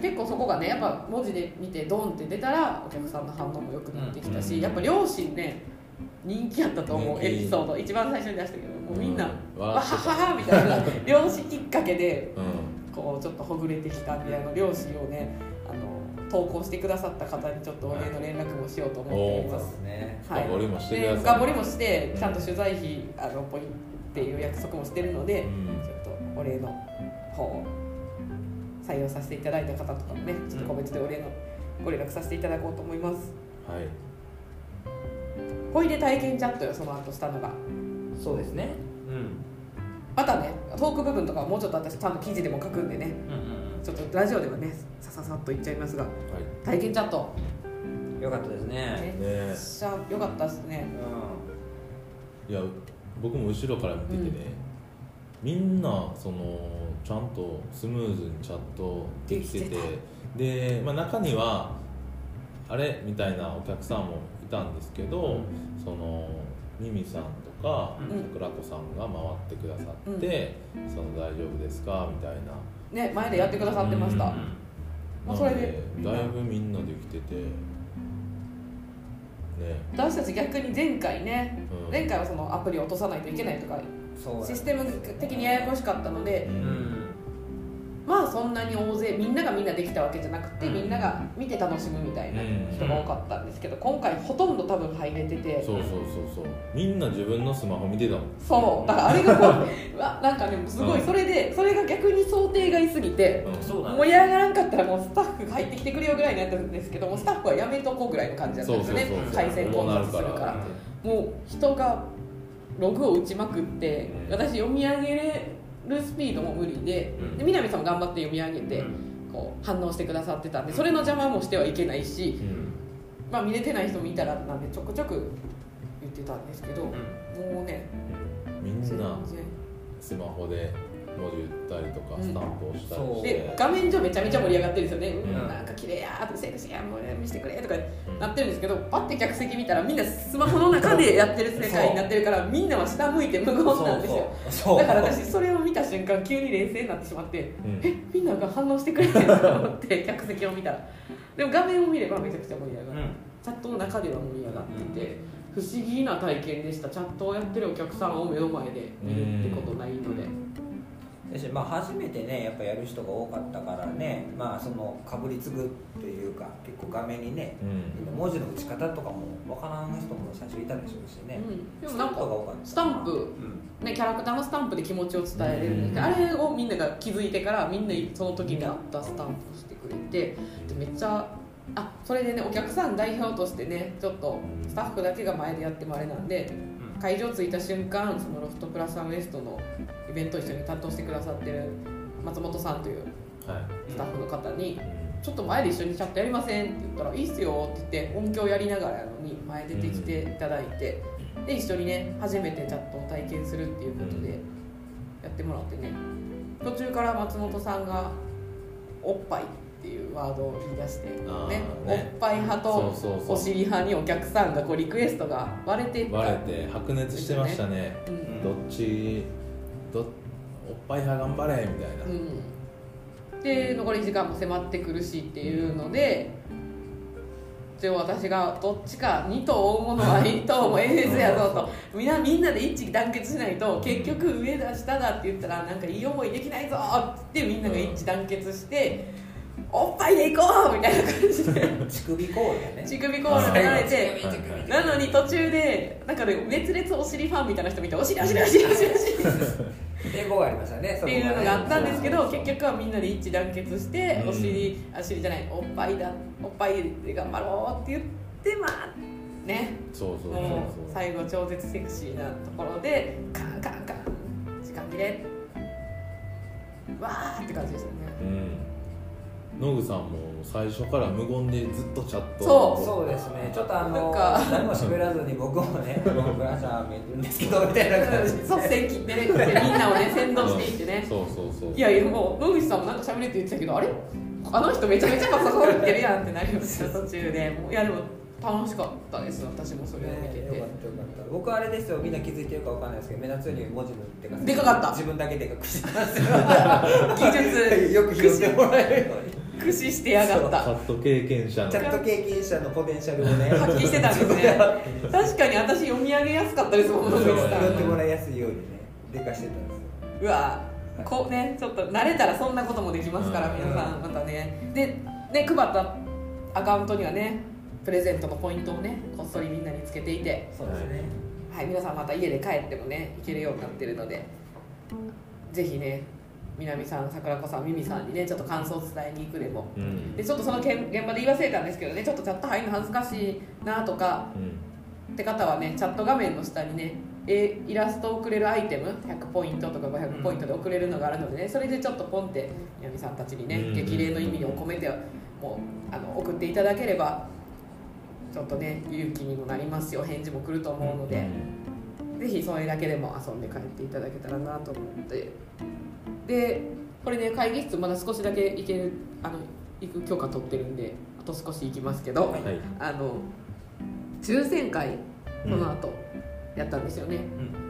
Speaker 1: 結構そこがねやっぱ文字で見てドンって出たらお客さんの反応も良くなってきたし、
Speaker 2: うん。
Speaker 1: やっぱ両親ね人気やったと思う
Speaker 2: 人気
Speaker 1: エピソード。一番最初に出したけどもうみんな、
Speaker 2: うん。
Speaker 1: わはははみたいな。[LAUGHS] 漁師きっかけで
Speaker 2: うん。
Speaker 1: こうちょっとほぐれてきたみたいな。漁師をね投稿してくださった方にちょっとお礼の連絡もしようと思ってい
Speaker 3: そう
Speaker 1: ま。
Speaker 3: ですすね
Speaker 1: はい、
Speaker 2: 深掘りも
Speaker 1: で深掘りもしてちゃんと取材費あのポイっていう約束もしてるので、
Speaker 2: うん。
Speaker 1: ちょっとお礼の方を採用させていただいた方とかもねちょっと個別でお礼のご連絡させていただこうと思います。
Speaker 2: はい。
Speaker 1: ほいで体験チャットよその後したのが。
Speaker 3: そうですね。うん。
Speaker 1: またねトーク部分とかはもうちょっと私ちゃんと記事でも書くんでね。
Speaker 3: うんうん
Speaker 1: ちょっとラジオではねさささっと言っちゃいますが
Speaker 2: は
Speaker 1: 体験チャット。
Speaker 3: うんよかったですね。
Speaker 1: め
Speaker 2: ね。
Speaker 1: っちゃ良かったですね。
Speaker 3: う
Speaker 2: いいや僕も後ろから見ててね、みんなそのちゃんとスムーズにチャットできてて
Speaker 1: で
Speaker 2: まあ、中にはあれ？みたいなお客さんもいたんですけど、そのミミさんとか
Speaker 3: うん。
Speaker 2: 桜子さんが回ってくださって「その大丈夫ですか?」みたいな
Speaker 1: ね前でやってくださってました、
Speaker 2: うん
Speaker 3: ん
Speaker 1: もうそれで。
Speaker 2: だいぶみんなできてて。ね。
Speaker 1: 私たち逆に前回ね、
Speaker 2: うん。
Speaker 1: 前回はそのアプリを落とさないといけないとか
Speaker 3: そう
Speaker 1: システム的にややこしかったので、
Speaker 2: う
Speaker 3: うんん
Speaker 1: まあそんなに大勢みんながみんなできたわけじゃなくて、
Speaker 3: うん。
Speaker 1: みんなが見て楽しむみたいな
Speaker 2: うん。
Speaker 1: 人が多かったんですけど今回ほとんど多分入れてて。
Speaker 2: そうそうそうそう。みんな自分のスマホ見てたもん。
Speaker 1: そう。だからあれがこううわなんかねすごい
Speaker 2: うん。
Speaker 1: それでそれが逆に想定外すぎて、盛り上がらんかったらもうスタッフが入ってきてくれよぐらいになってるんですけどもスタッフはやめとこうぐらいの感じだったんですよね。
Speaker 2: そうそうそう
Speaker 1: 回線混雑するから。もう人がログを打ちまくって
Speaker 2: うん。
Speaker 1: 私読み上げるスピードも無理で,、
Speaker 2: うん。
Speaker 1: で南さんも頑張って読み上げて、
Speaker 3: うん。
Speaker 1: こう反応してくださってたんでそれの邪魔もしてはいけないし、
Speaker 2: うん。
Speaker 1: まあ、見れてない人もいたらなんでちょくちょく言ってたんですけど、もうね
Speaker 2: みんなスマホで文字打ったりとか
Speaker 1: うん。
Speaker 2: スタンプ押したりして、
Speaker 1: で画面上めちゃめちゃ盛り上がってるんですよね、うん。
Speaker 2: うん
Speaker 1: なんか綺麗やーとかセクシーやもう見せてくれとかなってるんですけどパッて客席見たらみんなスマホの中でやってる世界になってるからみんなは下向いて無言なんですよ。だから私それを見た瞬間急に冷静になってしまって
Speaker 2: うん。
Speaker 1: えみんなが反応してくれてると思って客席を見たら。でも画面を見ればめちゃくちゃ盛り上がる、
Speaker 3: うん。
Speaker 1: チャットの中では盛り上がってて、不思議な体験でした。チャットをやってるお客さんを目の前で見るってことないので、
Speaker 3: だしまあ初めてねやっぱやる人が多かったからねまあそのかぶりつぐというか結構画面にね
Speaker 2: うん。
Speaker 3: 文字の打ち方とかもわからん人も最初いたでしょうしね、
Speaker 1: うん、でも
Speaker 3: スタ
Speaker 1: なんかスタンプ。
Speaker 3: うん。
Speaker 1: ね、キャラクターのスタンプで気持ちを伝えれるんですけど、
Speaker 2: うん。
Speaker 1: あれをみんなが気づいてからみんなその時にあったスタンプをしてくれてでめっちゃあそれでねお客さん代表としてねちょっとスタッフだけが前でやってもあれなんで会場着いた瞬間そのロフトプラスワンウエストのイベントを一緒に担当してくださってる松本さんという
Speaker 2: はい。
Speaker 1: スタッフの方に
Speaker 2: うん「
Speaker 1: ちょっと前で一緒にチャットやりません?」って言ったら「いいっすよ」って言って音響やりながらやのに前出てきていただいて、で一緒にね初めてチャットを体験するっていうことでやってもらってね。途中から松本さんが「おっぱい」っていうワードを言い出して、ね
Speaker 2: ね。
Speaker 1: おっぱい派とお尻派にお客さんがこうリクエストが割れていった。
Speaker 2: 割れて白熱してましたね。
Speaker 1: うん。
Speaker 2: どっち？どおっぱい派頑張れみたいな、
Speaker 1: うん、で残り時間も迫ってくるしっていうので一応私がどっちか2頭追うものは1頭も NS やぞと。みんなみんなで一致団結しないと結局上だ下だって言ったらなんかいい思いできないぞってみんなが一致団結しておっぱいで行こうみたいな感じで。
Speaker 3: 乳首コールだね。
Speaker 1: 乳首コールが流れてなのに途中でなんかね熱烈お尻ファンみたいな人見てお尻お尻お尻お尻お尻
Speaker 3: 英語がありましたね
Speaker 1: っていうのがあったんですけど結局はみんなで一致団結して
Speaker 2: うん。
Speaker 1: お尻あ尻じゃないおっぱいだおっぱいで頑張ろうって言ってまあね。
Speaker 2: そうそうそう
Speaker 1: 最後超絶セクシーなところでカンカンカン時間切れ。わーって感じでしたね。
Speaker 2: うんノグさんも最初から無言でずっとチャット
Speaker 1: そう。
Speaker 3: そうですね。ちょっとあ
Speaker 1: なん
Speaker 3: の
Speaker 1: か。
Speaker 3: 何も喋らずに僕もね「[LAUGHS] 僕ブラジャー見るんですけど」みたいな感じで。
Speaker 1: 率先切ってねでみんなをね先導していってね。
Speaker 2: そうそうそう
Speaker 1: いやいやもう野口さんもなんか喋れって言ってたけどあれ？あの人めちゃめちゃパソコン打ってるやんってなりました途中で。もういやでも楽しかったです私もそれを見てて、
Speaker 3: ねよかったよかった。僕はあれですよみんな気づいてるかわかんないですけど目立つように文字のでかさ
Speaker 1: でかかった。
Speaker 3: 自分だけでかくしてますよ。
Speaker 1: 技術。[LAUGHS]
Speaker 3: よく拾ってもらえるように
Speaker 1: 駆使してやがった。
Speaker 2: チャット経験者の。
Speaker 3: チャット経験者のポテンシャルをね [LAUGHS]
Speaker 1: 発揮してたんですね。確かに私読み上げやすかったですもん野口
Speaker 3: 拾ってもらいやすいようにねでかしてたんですよ。
Speaker 1: うわこうねちょっと慣れたらそんなこともできますから
Speaker 2: うん
Speaker 1: 皆さんまたね。でね配ったアカウントにはねプレゼントのポイントをねこっそりみんなにつけていて。
Speaker 3: そうですね。
Speaker 1: はい、皆さんまた家で帰ってもね行けるようになってるのでぜひね南さん桜子さんミミさんにねちょっと感想を伝えに行くでも。
Speaker 2: うん。
Speaker 1: でちょっとそのけん現場で言い忘れたんですけどねちょっとチャット入るの恥ずかしいなとか
Speaker 2: うん。
Speaker 1: って方はねチャット画面の下にねえイラストを送れるアイテム100ポイントとか500ポイントで送れるのがあるのでねそれでちょっとポンって南さんたちにね
Speaker 2: うん。
Speaker 1: 激励の意味を込めてもうあの送っていただければちょっとね勇気にもなりますよ返事も来ると思うので。ぜひそれだけでも遊んで帰っていただけたらなと思ってでこれね会議室まだ少しだけ行けるあの行く許可取ってるんであと少し行きますけど、
Speaker 2: はい。
Speaker 1: あの抽選会この後やったんですよね、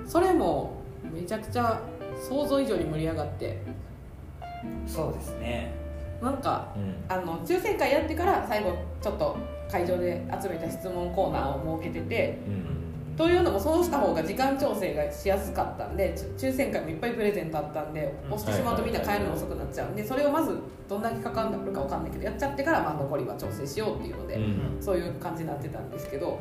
Speaker 3: うん。
Speaker 1: それもめちゃくちゃ想像以上に盛り上がって。
Speaker 3: そうですね。
Speaker 1: なんか
Speaker 2: うん。
Speaker 1: あの抽選会やってから最後ちょっと会場で集めた質問コーナーを設けてて
Speaker 2: うん
Speaker 1: というのもそうした方が時間調整がしやすかったんでち抽選会もいっぱいプレゼントあったんで
Speaker 3: うん。
Speaker 1: 押してしまうとみんな帰るの遅くなっちゃうんでそれをまずどんだけかかるか分かんないけどやっちゃってからまあ残りは調整しようっていうので、
Speaker 2: うん
Speaker 1: そういう感じになってたんですけど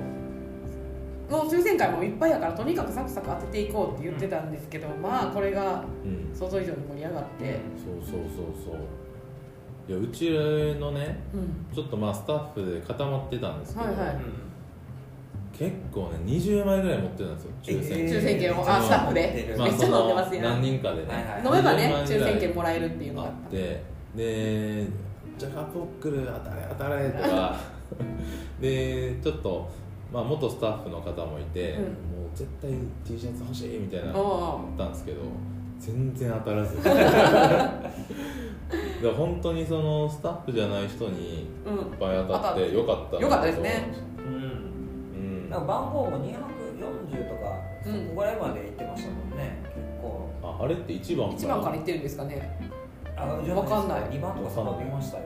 Speaker 1: もう抽選会もいっぱいやからとにかくサクサク当てていこうって言ってたんですけど、まあこれが
Speaker 2: うん
Speaker 1: 想像以上に盛り上がって、
Speaker 2: そうそうそうそう。いやうちのね
Speaker 1: うん、
Speaker 2: ちょっとまあスタッフで固まってたんですけど、
Speaker 1: はいはい
Speaker 2: 結構ね20枚ぐらい持ってたんですよ抽選
Speaker 3: えー
Speaker 1: 抽選券を。あスタッフで。
Speaker 2: まあ
Speaker 1: めっちゃ飲んでますやん。
Speaker 2: その何人かでね、
Speaker 3: はいはい
Speaker 1: 飲めばね
Speaker 2: 20枚ぐらい
Speaker 1: 抽選券もらえるっていうのが
Speaker 2: あってで「ジャガポックル当たれ当たれ」とか。[LAUGHS] でちょっと、まあ、元スタッフの方もいて、
Speaker 1: うん。
Speaker 2: もう絶対 T シャツ欲しいみたいなの
Speaker 1: お
Speaker 2: あったんですけど全然当たらず。だから本当にそのスタッフじゃない人にいっ
Speaker 1: うん
Speaker 2: ぱい当たってよかったな
Speaker 1: よかったですね。
Speaker 3: うん
Speaker 2: うん
Speaker 3: なんか番号も240とかそ
Speaker 1: うん
Speaker 3: こぐらいまで行ってましたもんね結構。
Speaker 2: ああれって1番
Speaker 1: 1番から言ってるんですかね。
Speaker 3: あ
Speaker 1: わかんない。
Speaker 3: 2番とか3番見ましたよ。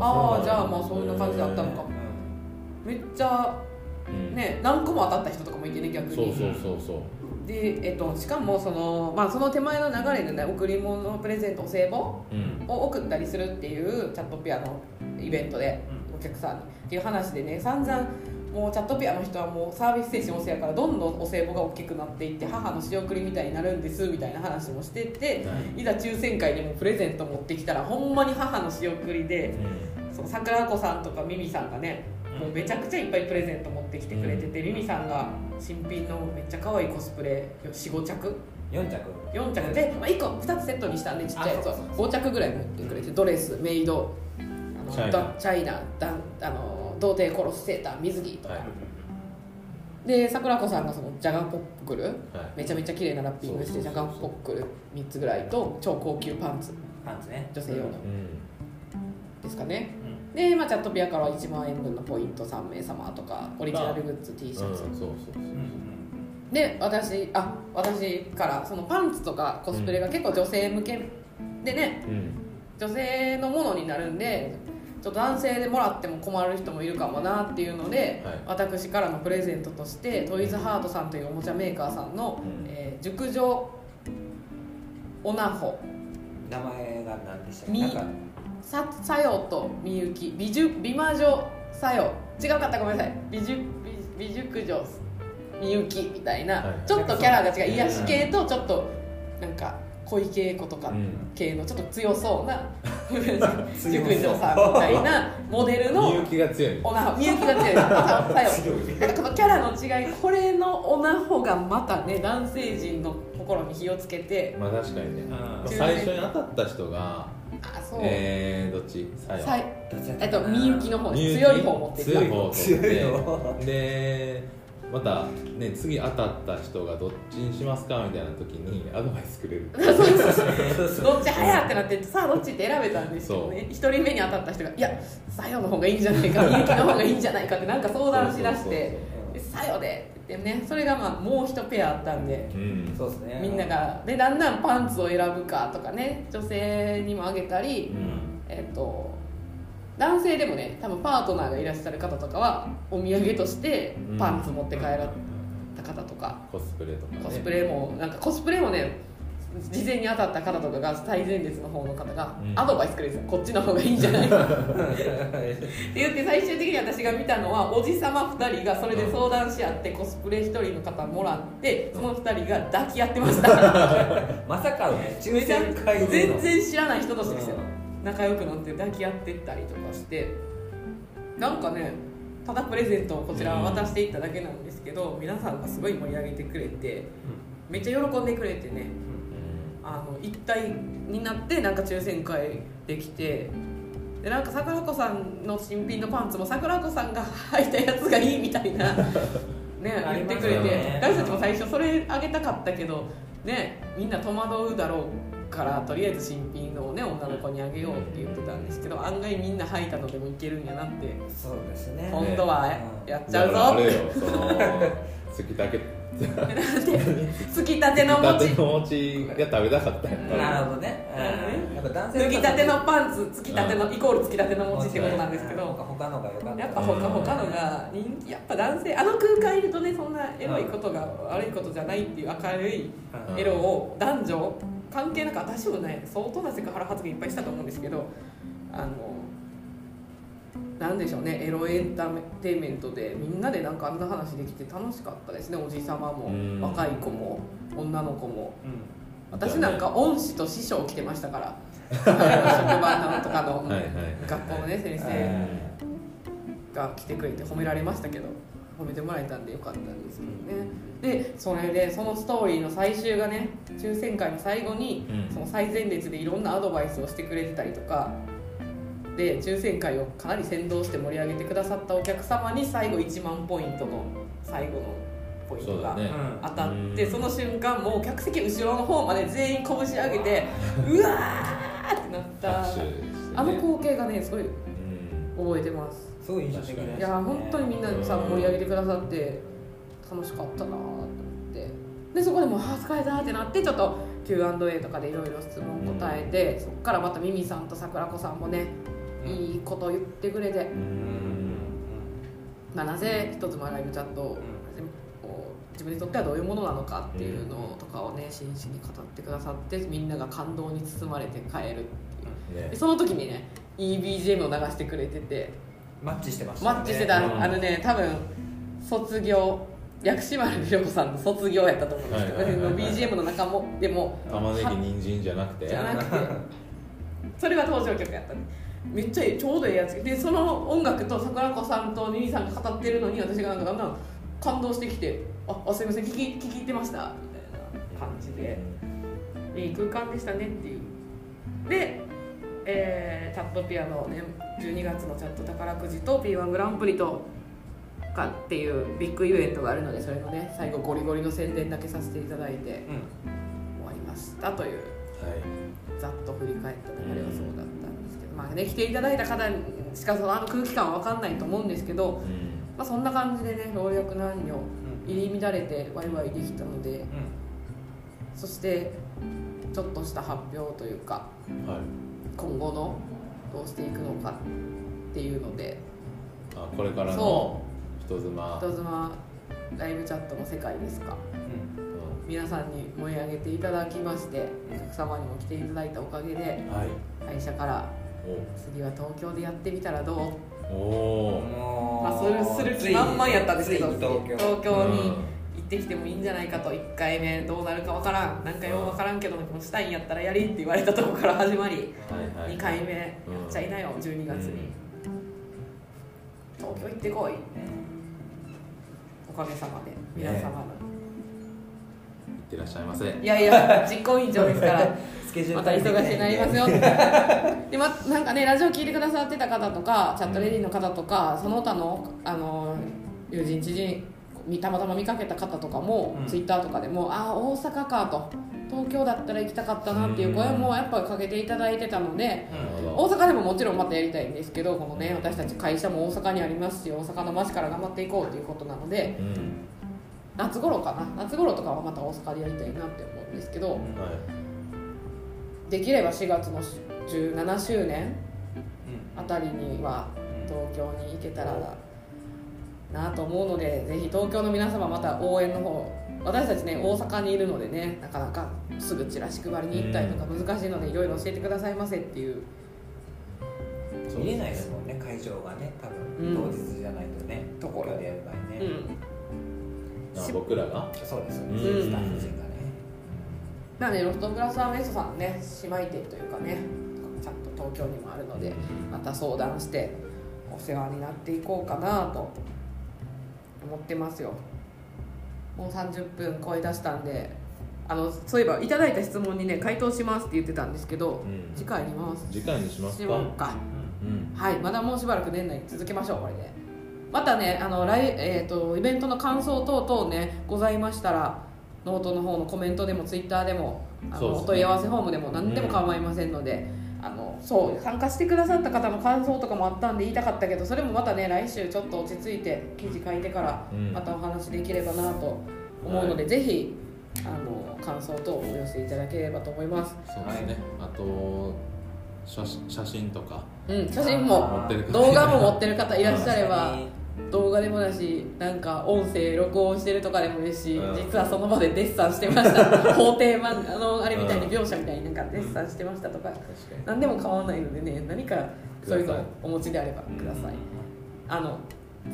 Speaker 1: あーじゃあまあそんな感じだったのかも。めっちゃ
Speaker 2: うん。
Speaker 1: ね何個も当たった人とかもいてね逆に。
Speaker 2: そうそうそうそう。
Speaker 1: で、えっと、しかもその,、まあ、その手前の流れでね贈り物プレゼントお歳暮
Speaker 2: うん。
Speaker 1: を送ったりするっていうチャットピアのイベントでお客さんに。っていう話でね散々もうチャットピアの人はもうサービス精神旺盛やからどんどんお歳暮が大きくなっていって母の仕送りみたいになるんですみたいな話もしてていざ抽選会にもプレゼント持ってきたらほんまに母の仕送りで
Speaker 2: う
Speaker 1: その桜子さんとかミミさんがねもうめちゃくちゃいっぱいプレゼント持ってきてくれてて、ミミさんが新品のめっちゃ可愛いコスプレ45着
Speaker 3: ？4着。
Speaker 1: 4着。で、まあ、1個2つセットにしたんでちっちゃいやつを。
Speaker 3: あそうそう
Speaker 1: 5着ぐらい持ってくれてドレスメイドあの
Speaker 2: チャイナ。
Speaker 1: だチャイナダンあの童貞殺すセーター水着とか、
Speaker 2: はい。
Speaker 1: で桜子さんがそのジャガンポックル
Speaker 2: はい。
Speaker 1: めちゃめちゃ綺麗なラッピングしてジャガンポックル3つぐらいと超高級パンツ。
Speaker 3: パンツね。
Speaker 1: 女性用の。
Speaker 2: うん。
Speaker 1: ですかね。
Speaker 3: うん。
Speaker 1: で、まあ、チャットピアからは1万円分のポイント3名様とかオリジナルグッズ T シャツ、
Speaker 2: うんそうそうそう
Speaker 1: で私あ私からそのパンツとかコスプレが結構女性向けでね。
Speaker 2: うん。
Speaker 1: 女性のものになるんでちょっと男性でもらっても困る人もいるかもなっていうので、
Speaker 2: はい。
Speaker 1: 私からのプレゼントとしてトイズハートさんというおもちゃメーカーさんの、
Speaker 2: うん。
Speaker 1: えー熟女オナホ。
Speaker 3: 名前が何でしたっけ？
Speaker 1: ささよとみゆき。美女美魔女さよ。違うかったごめんなさい。美熟美美熟女みゆきみたいな、
Speaker 2: はい。
Speaker 1: ちょっとキャラが違う。癒し系とちょっとなんか小池栄子とか
Speaker 2: うん
Speaker 1: 系のちょっと強そうな熟女さんみたいなモデルの
Speaker 2: みゆきが強い。
Speaker 1: オナホみゆきが強い。[LAUGHS] なんかこのキャラの違いこれのオナホがまたね男性陣の心に火をつけて
Speaker 2: まあ確かにね。
Speaker 3: うん。
Speaker 2: 最初に当たった人が
Speaker 1: あそう、
Speaker 2: えー、どっち？さよ。
Speaker 1: さい
Speaker 3: どっちだった
Speaker 1: えっとみゆき？の方強い方持って
Speaker 2: 強い方を取っ
Speaker 3: 強い方。
Speaker 2: てでまたね次当たった人がどっちにしますかみたいな時にアドバイスくれる。[LAUGHS]
Speaker 1: そうそうそう。
Speaker 3: そうそう
Speaker 1: どっち早ってなってさあどっちって選べたんですけどね一人目に当たった人が「いやさよの方がいいんじゃないかみゆきの方がいいんじゃないか」ってなんか相談しだして「でさよで」って言ってねそれがまあもう一ペアあったんで
Speaker 2: うん。
Speaker 3: そうですね。
Speaker 1: みんながでだんだんパンツを選ぶかとかね女性にもあげたり、
Speaker 2: うん。
Speaker 1: えっと男性でもね多分パートナーがいらっしゃる方とかはお土産としてパンツ持って帰られた方とか、
Speaker 2: コスプレとかね。
Speaker 1: コスプレもなんかコスプレもね事前に当たった方とかが最前列の方の方が
Speaker 2: うん。
Speaker 1: アドバイスくれるんですよ、こっちの方がいいんじゃない？か [LAUGHS] って言って最終的に私が見たのはおじさま2人がそれで相談し合ってコスプレ1人の方もらってその2人が抱き合ってました。[LAUGHS]
Speaker 3: まさかのね抽選会
Speaker 1: 全然知らない人としてですよ仲良くなって抱き合ってったりとかしてなんかねただプレゼントをこちらは渡していっただけなんですけど、皆さんがすごい盛り上げてくれてめっちゃ喜んでくれてね。
Speaker 2: うん。
Speaker 1: あの一体になってなんか抽選会できてでなんか桜子さんの新品のパンツも桜子さんが履いたやつがいいみたいな [LAUGHS] ね言ってくれて、
Speaker 3: よね
Speaker 1: 私たちも最初それあげたかったけどねみんな戸惑うだろうからとりあえず新品のをね女の子にあげようって言ってたんですけど案外みんな履いたのでもいけるんやなって。
Speaker 3: そうですね。
Speaker 1: 今度はやっちゃうぞって。
Speaker 2: れよそのつきたけ
Speaker 1: つきたての
Speaker 2: つきた
Speaker 1: 餅
Speaker 2: ての餅が食べたかった
Speaker 3: なるほどね。うん。やっぱ男性
Speaker 1: 脱ぎたてのパンツつきたてのイコールつきたての餅ってことなんですけど
Speaker 3: 他のが良かった。
Speaker 1: やっぱ他他のが人気やっぱ男性あの空間いるとねそんなエロいことが悪いことじゃないっていう明るい
Speaker 3: うん。
Speaker 1: エロを男女関係なく私もね相当なセクハラ発言いっぱいしたと思うんですけどあのなんでしょうねエロエンターテインメントでみんなでなんかあんな話できて楽しかったですね。おじさまも
Speaker 2: うん。
Speaker 1: 若い子も女の子も。
Speaker 3: うん。
Speaker 1: 私なんか恩師と師匠来てましたから。[LAUGHS] 職場のとかの学校のね先生が来てくれて褒められましたけど褒めてもらえたんでよかったんですけどね。でそれでそのストーリーの最終がね抽選会の最後に、
Speaker 2: うん。
Speaker 1: その最前列でいろんなアドバイスをしてくれてたりとか。で抽選会をかなり先導して盛り上げてくださったお客様に最後1万ポイントの最後のポイントが当たって
Speaker 2: うん。
Speaker 1: その瞬間もう客席後ろの方まで全員拳上げてうわーってなった
Speaker 2: ね。
Speaker 1: あの光景がねすごい
Speaker 2: うん。
Speaker 1: 覚えてます
Speaker 3: すごい印象的でね。
Speaker 1: いや本当にみんなさ
Speaker 2: うん
Speaker 1: 盛り上げてくださって楽しかったなと思って。でそこでもう「あー疲れた」ってなってちょっと Q&A とかでいろいろ質問答えて、そこからまたミミさんと桜子さんもね、
Speaker 3: うん。
Speaker 1: いいこと言ってくれて、
Speaker 2: うん。
Speaker 1: まあ、なぜ一つもライブチャット自分にとってはどういうものなのかっていうのとかをね真摯に語ってくださってみんなが感動に包まれて帰るっていう。
Speaker 2: ね
Speaker 1: でその時にね EBGM を流してくれてて
Speaker 3: マッチしてました
Speaker 1: マッチしてた、
Speaker 2: うん。
Speaker 1: あのね多分卒業薬師丸ひろ子さんの卒業やったと思うんですけど、
Speaker 2: はいはいはいはい
Speaker 1: BGM の中もでも
Speaker 2: 玉ねぎ人参じゃなくて。
Speaker 1: じゃなくてそれが登場曲やったね。めっちゃいいちょうどいいやつ。でその音楽と桜子さんとミミさんが語ってるのに私がなんかだんだん感動してきて「ああすいません聞き聞き入ってました」みたいな感じで。いい空間でしたねっていう。で、えーチャットピアノね12月のチャット宝くじと P1 グランプリとかっていうビッグイベントがあるのでそれのね最後ゴリゴリの宣伝だけさせていただいて
Speaker 3: うん
Speaker 1: 終わりましたという
Speaker 2: はい。
Speaker 1: ざっと振り返った流れはそうだったんですけど、まあね来ていただいた方にしかそのあの空気感は分かんないと思うんですけど、
Speaker 2: うん。
Speaker 1: まあ、そんな感じでね老若男女入り乱れてワイワイできたのでそしてちょっとした発表というか
Speaker 2: はい。
Speaker 1: 今後のどうしていくのかっていうので。
Speaker 2: あこれからの
Speaker 1: そ
Speaker 2: 人妻。
Speaker 1: 人妻。ライブチャットの世界ですか。
Speaker 3: うん。
Speaker 2: う
Speaker 1: 皆さんに盛り上げていただきましてお客様にも来ていただいたおかげで
Speaker 2: んはい。
Speaker 1: 会社から次は東京でやってみたらどう？
Speaker 2: おお
Speaker 1: まあ、するする気満々やったんですけど。
Speaker 3: 東京。
Speaker 1: 京に行ってきてもいいんじゃないかと。1回目どうなるかわからん。なんかようわからんけどもしたいんやったらやりって言われたところから始まり。
Speaker 2: はいはい。
Speaker 1: 2回目。や
Speaker 2: うん。
Speaker 1: っちゃいなよ12月に。東京行ってこい。おかげさまで。皆様の、
Speaker 2: いってらっしゃいませ。
Speaker 1: いやいや実行委員長ですから。[LAUGHS]
Speaker 3: スケジュール
Speaker 1: また忙しくなりますよ。[LAUGHS] でまなんかねラジオ聞いてくださってた方とかチャットレディの方とかその他のあの友人知人にたまたま見かけた方とかも、
Speaker 3: うん。
Speaker 1: ツイッターとかでも「ああ大阪か」と「東京だったら行きたかったな」っていう声もやっぱかけていただいてたので、大阪でももちろんまたやりたいんですけどこのね私たち会社も大阪にありますし大阪の街から頑張っていこうということなので
Speaker 2: どうん。
Speaker 1: 夏頃かな。夏頃とかはまた大阪でやりたいなって思うんですけど、
Speaker 2: はい。
Speaker 1: できれば4月の17周年
Speaker 3: うん。
Speaker 1: あたりには東京に行けたらなと思うのでぜひ東京の皆様また応援の方私たちね大阪にいるのでねなかなかすぐチラシ配りに行ったりとか難しいのでいろいろ教えてくださいませっていう。
Speaker 3: 見れないですもんね会場がね多分
Speaker 1: うん。
Speaker 3: 当日じゃないとね
Speaker 1: ところ。
Speaker 3: でやる場合
Speaker 1: う
Speaker 3: ね
Speaker 1: ん
Speaker 2: あ僕らが？
Speaker 3: そうですよ
Speaker 2: うん。
Speaker 3: ねスタッフ陣がね。
Speaker 1: なのでロフトプラスアウエストさんね姉妹店というかねちゃんと東京にもあるのでまた相談してお世話になっていこうかなと思ってますよ。もう30分超え出したんであのそういえばいただいた質問にね回答しますって言ってたんですけど、
Speaker 2: うん。
Speaker 1: 次回に回す。
Speaker 2: 次回にしますか？
Speaker 1: しようか。
Speaker 2: うん。
Speaker 1: はい。まだもうしばらく年内続けましょうこれで。またねあの来、えー、とイベントの感想等々ねございましたらノートの方のコメントでもツイッターでもあの、
Speaker 2: ね。
Speaker 1: お問い合わせフォームでも何でも構いませんので、あのそう参加してくださった方の感想とかもあったんで言いたかったけどそれもまたね来週ちょっと落ち着いて記事書いてから
Speaker 2: うん。
Speaker 1: またお話できればなと思うので、ぜひあの感想等お寄せいただければと思います、
Speaker 2: そうですね。あと写真写真とか。
Speaker 1: うん、写真
Speaker 2: 持
Speaker 1: も動画も持ってる方いらっしゃれば動画でもだしなんか音声録音してるとかでもいいし、
Speaker 2: うん。
Speaker 1: 実はその場でデッサンしてました。法廷漫画のあれみたいに描写みたいになんかデッサンしてましたとか、
Speaker 2: 確かに。
Speaker 1: 何でも構わないのでね何かそういうの
Speaker 2: ください。
Speaker 1: お持ちであればください、あの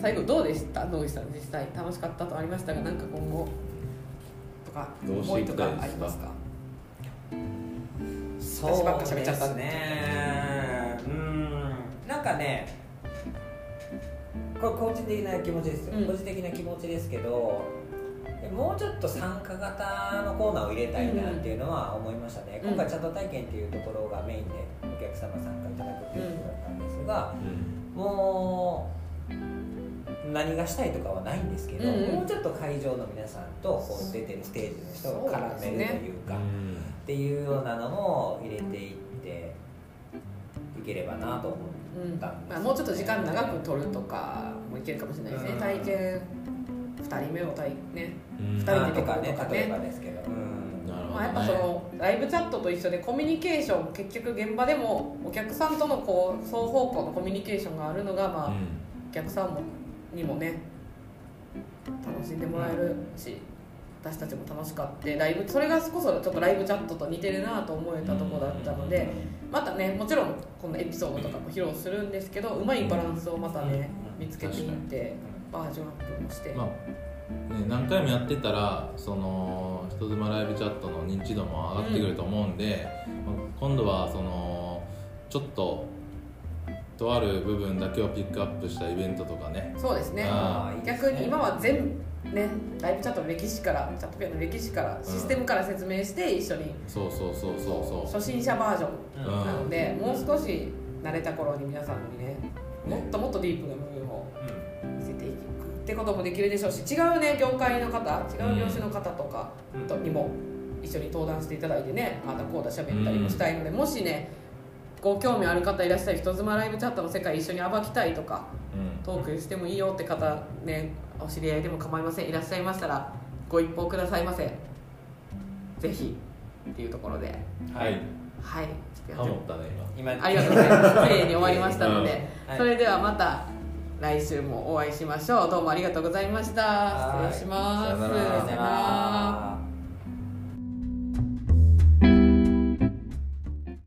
Speaker 1: 最後どうでした？野口さん実際楽しかったとありましたがなんか今後とか
Speaker 2: どうして
Speaker 1: 思いとか？ありますか
Speaker 3: そうですね。うん。なんかねこれ個人的な気持ちですよ、
Speaker 1: うん。
Speaker 3: 個人的な気持ちですけどもうちょっと参加型のコーナーを入れたいなっていうのは思いましたね、
Speaker 1: うん。
Speaker 3: 今回チャット体験っていうところがメインでお客様参加いただくっていうことだったんですが、もう何がしたいとかはないんですけど、
Speaker 1: うん。うん
Speaker 3: もうちょっと会場の皆さんとこう出てるステージの人を絡めるというか
Speaker 2: うん
Speaker 3: っていうようなのも入れていっていければなと思
Speaker 1: うん
Speaker 3: ったんです
Speaker 1: まあ、もうちょっと時間長く取るとかもいけるかもしれないですね、
Speaker 3: うん。
Speaker 1: 体験2人目を体ね。
Speaker 2: うん。
Speaker 1: 二人
Speaker 3: まあ
Speaker 1: で
Speaker 3: とかね。
Speaker 1: とかね。
Speaker 3: 例えばですけど、うん。
Speaker 2: なるほど、ね。
Speaker 1: まあ、やっぱそのライブチャットと一緒でコミュニケーション結局現場でもお客さんとのこう双方向のコミュニケーションがあるのが、まあ
Speaker 2: うん。
Speaker 1: お客さんもにもね楽しんでもらえるし私たちも楽しかってライブそれがこそちょっとライブチャットと似てるなと思えたところだったのでまたねもちろんこのエピソードとかも披露するんですけどうまいバランスをまたね見つけていってバージョンアップもして。
Speaker 2: まあね、何回もやってたらその人妻ライブチャットの認知度も上がってくると思うんで、まあ今度はそのちょっととある部分だけをピックアップしたイベントとかね。
Speaker 1: そうですね。逆に今は全部ねライブチャットの歴史からチャットピアの歴史からシステムから説明して一緒に
Speaker 2: そうそうそうそうそう。
Speaker 1: 初心者バージョ
Speaker 3: うん
Speaker 1: ンなので、もう少し慣れた頃に皆さんにねもっともっとディープな部分を見せていくってこともできるでしょうし違うね業界の方違う業種の方とか
Speaker 3: うん
Speaker 1: とにも一緒に登壇していただいてねああだこうだ喋ったりもしたいので、もしねご興味ある方いらっしゃる人妻ライブチャットの世界一緒に暴きたいとか
Speaker 2: うん。
Speaker 1: トークしてもいいよって方ねお知り合いでも構いません。いらっしゃいましたらご一報くださいませ。ぜひっていうところで。
Speaker 2: はい。
Speaker 1: はい。
Speaker 2: ハモったね
Speaker 3: 今。
Speaker 1: ありがとうございます。綺麗に終わりましたので、
Speaker 3: うん。
Speaker 1: それではまた来週もお会いしましょう。どうもありがとうございました。
Speaker 3: はい。
Speaker 1: 失礼します。さよなら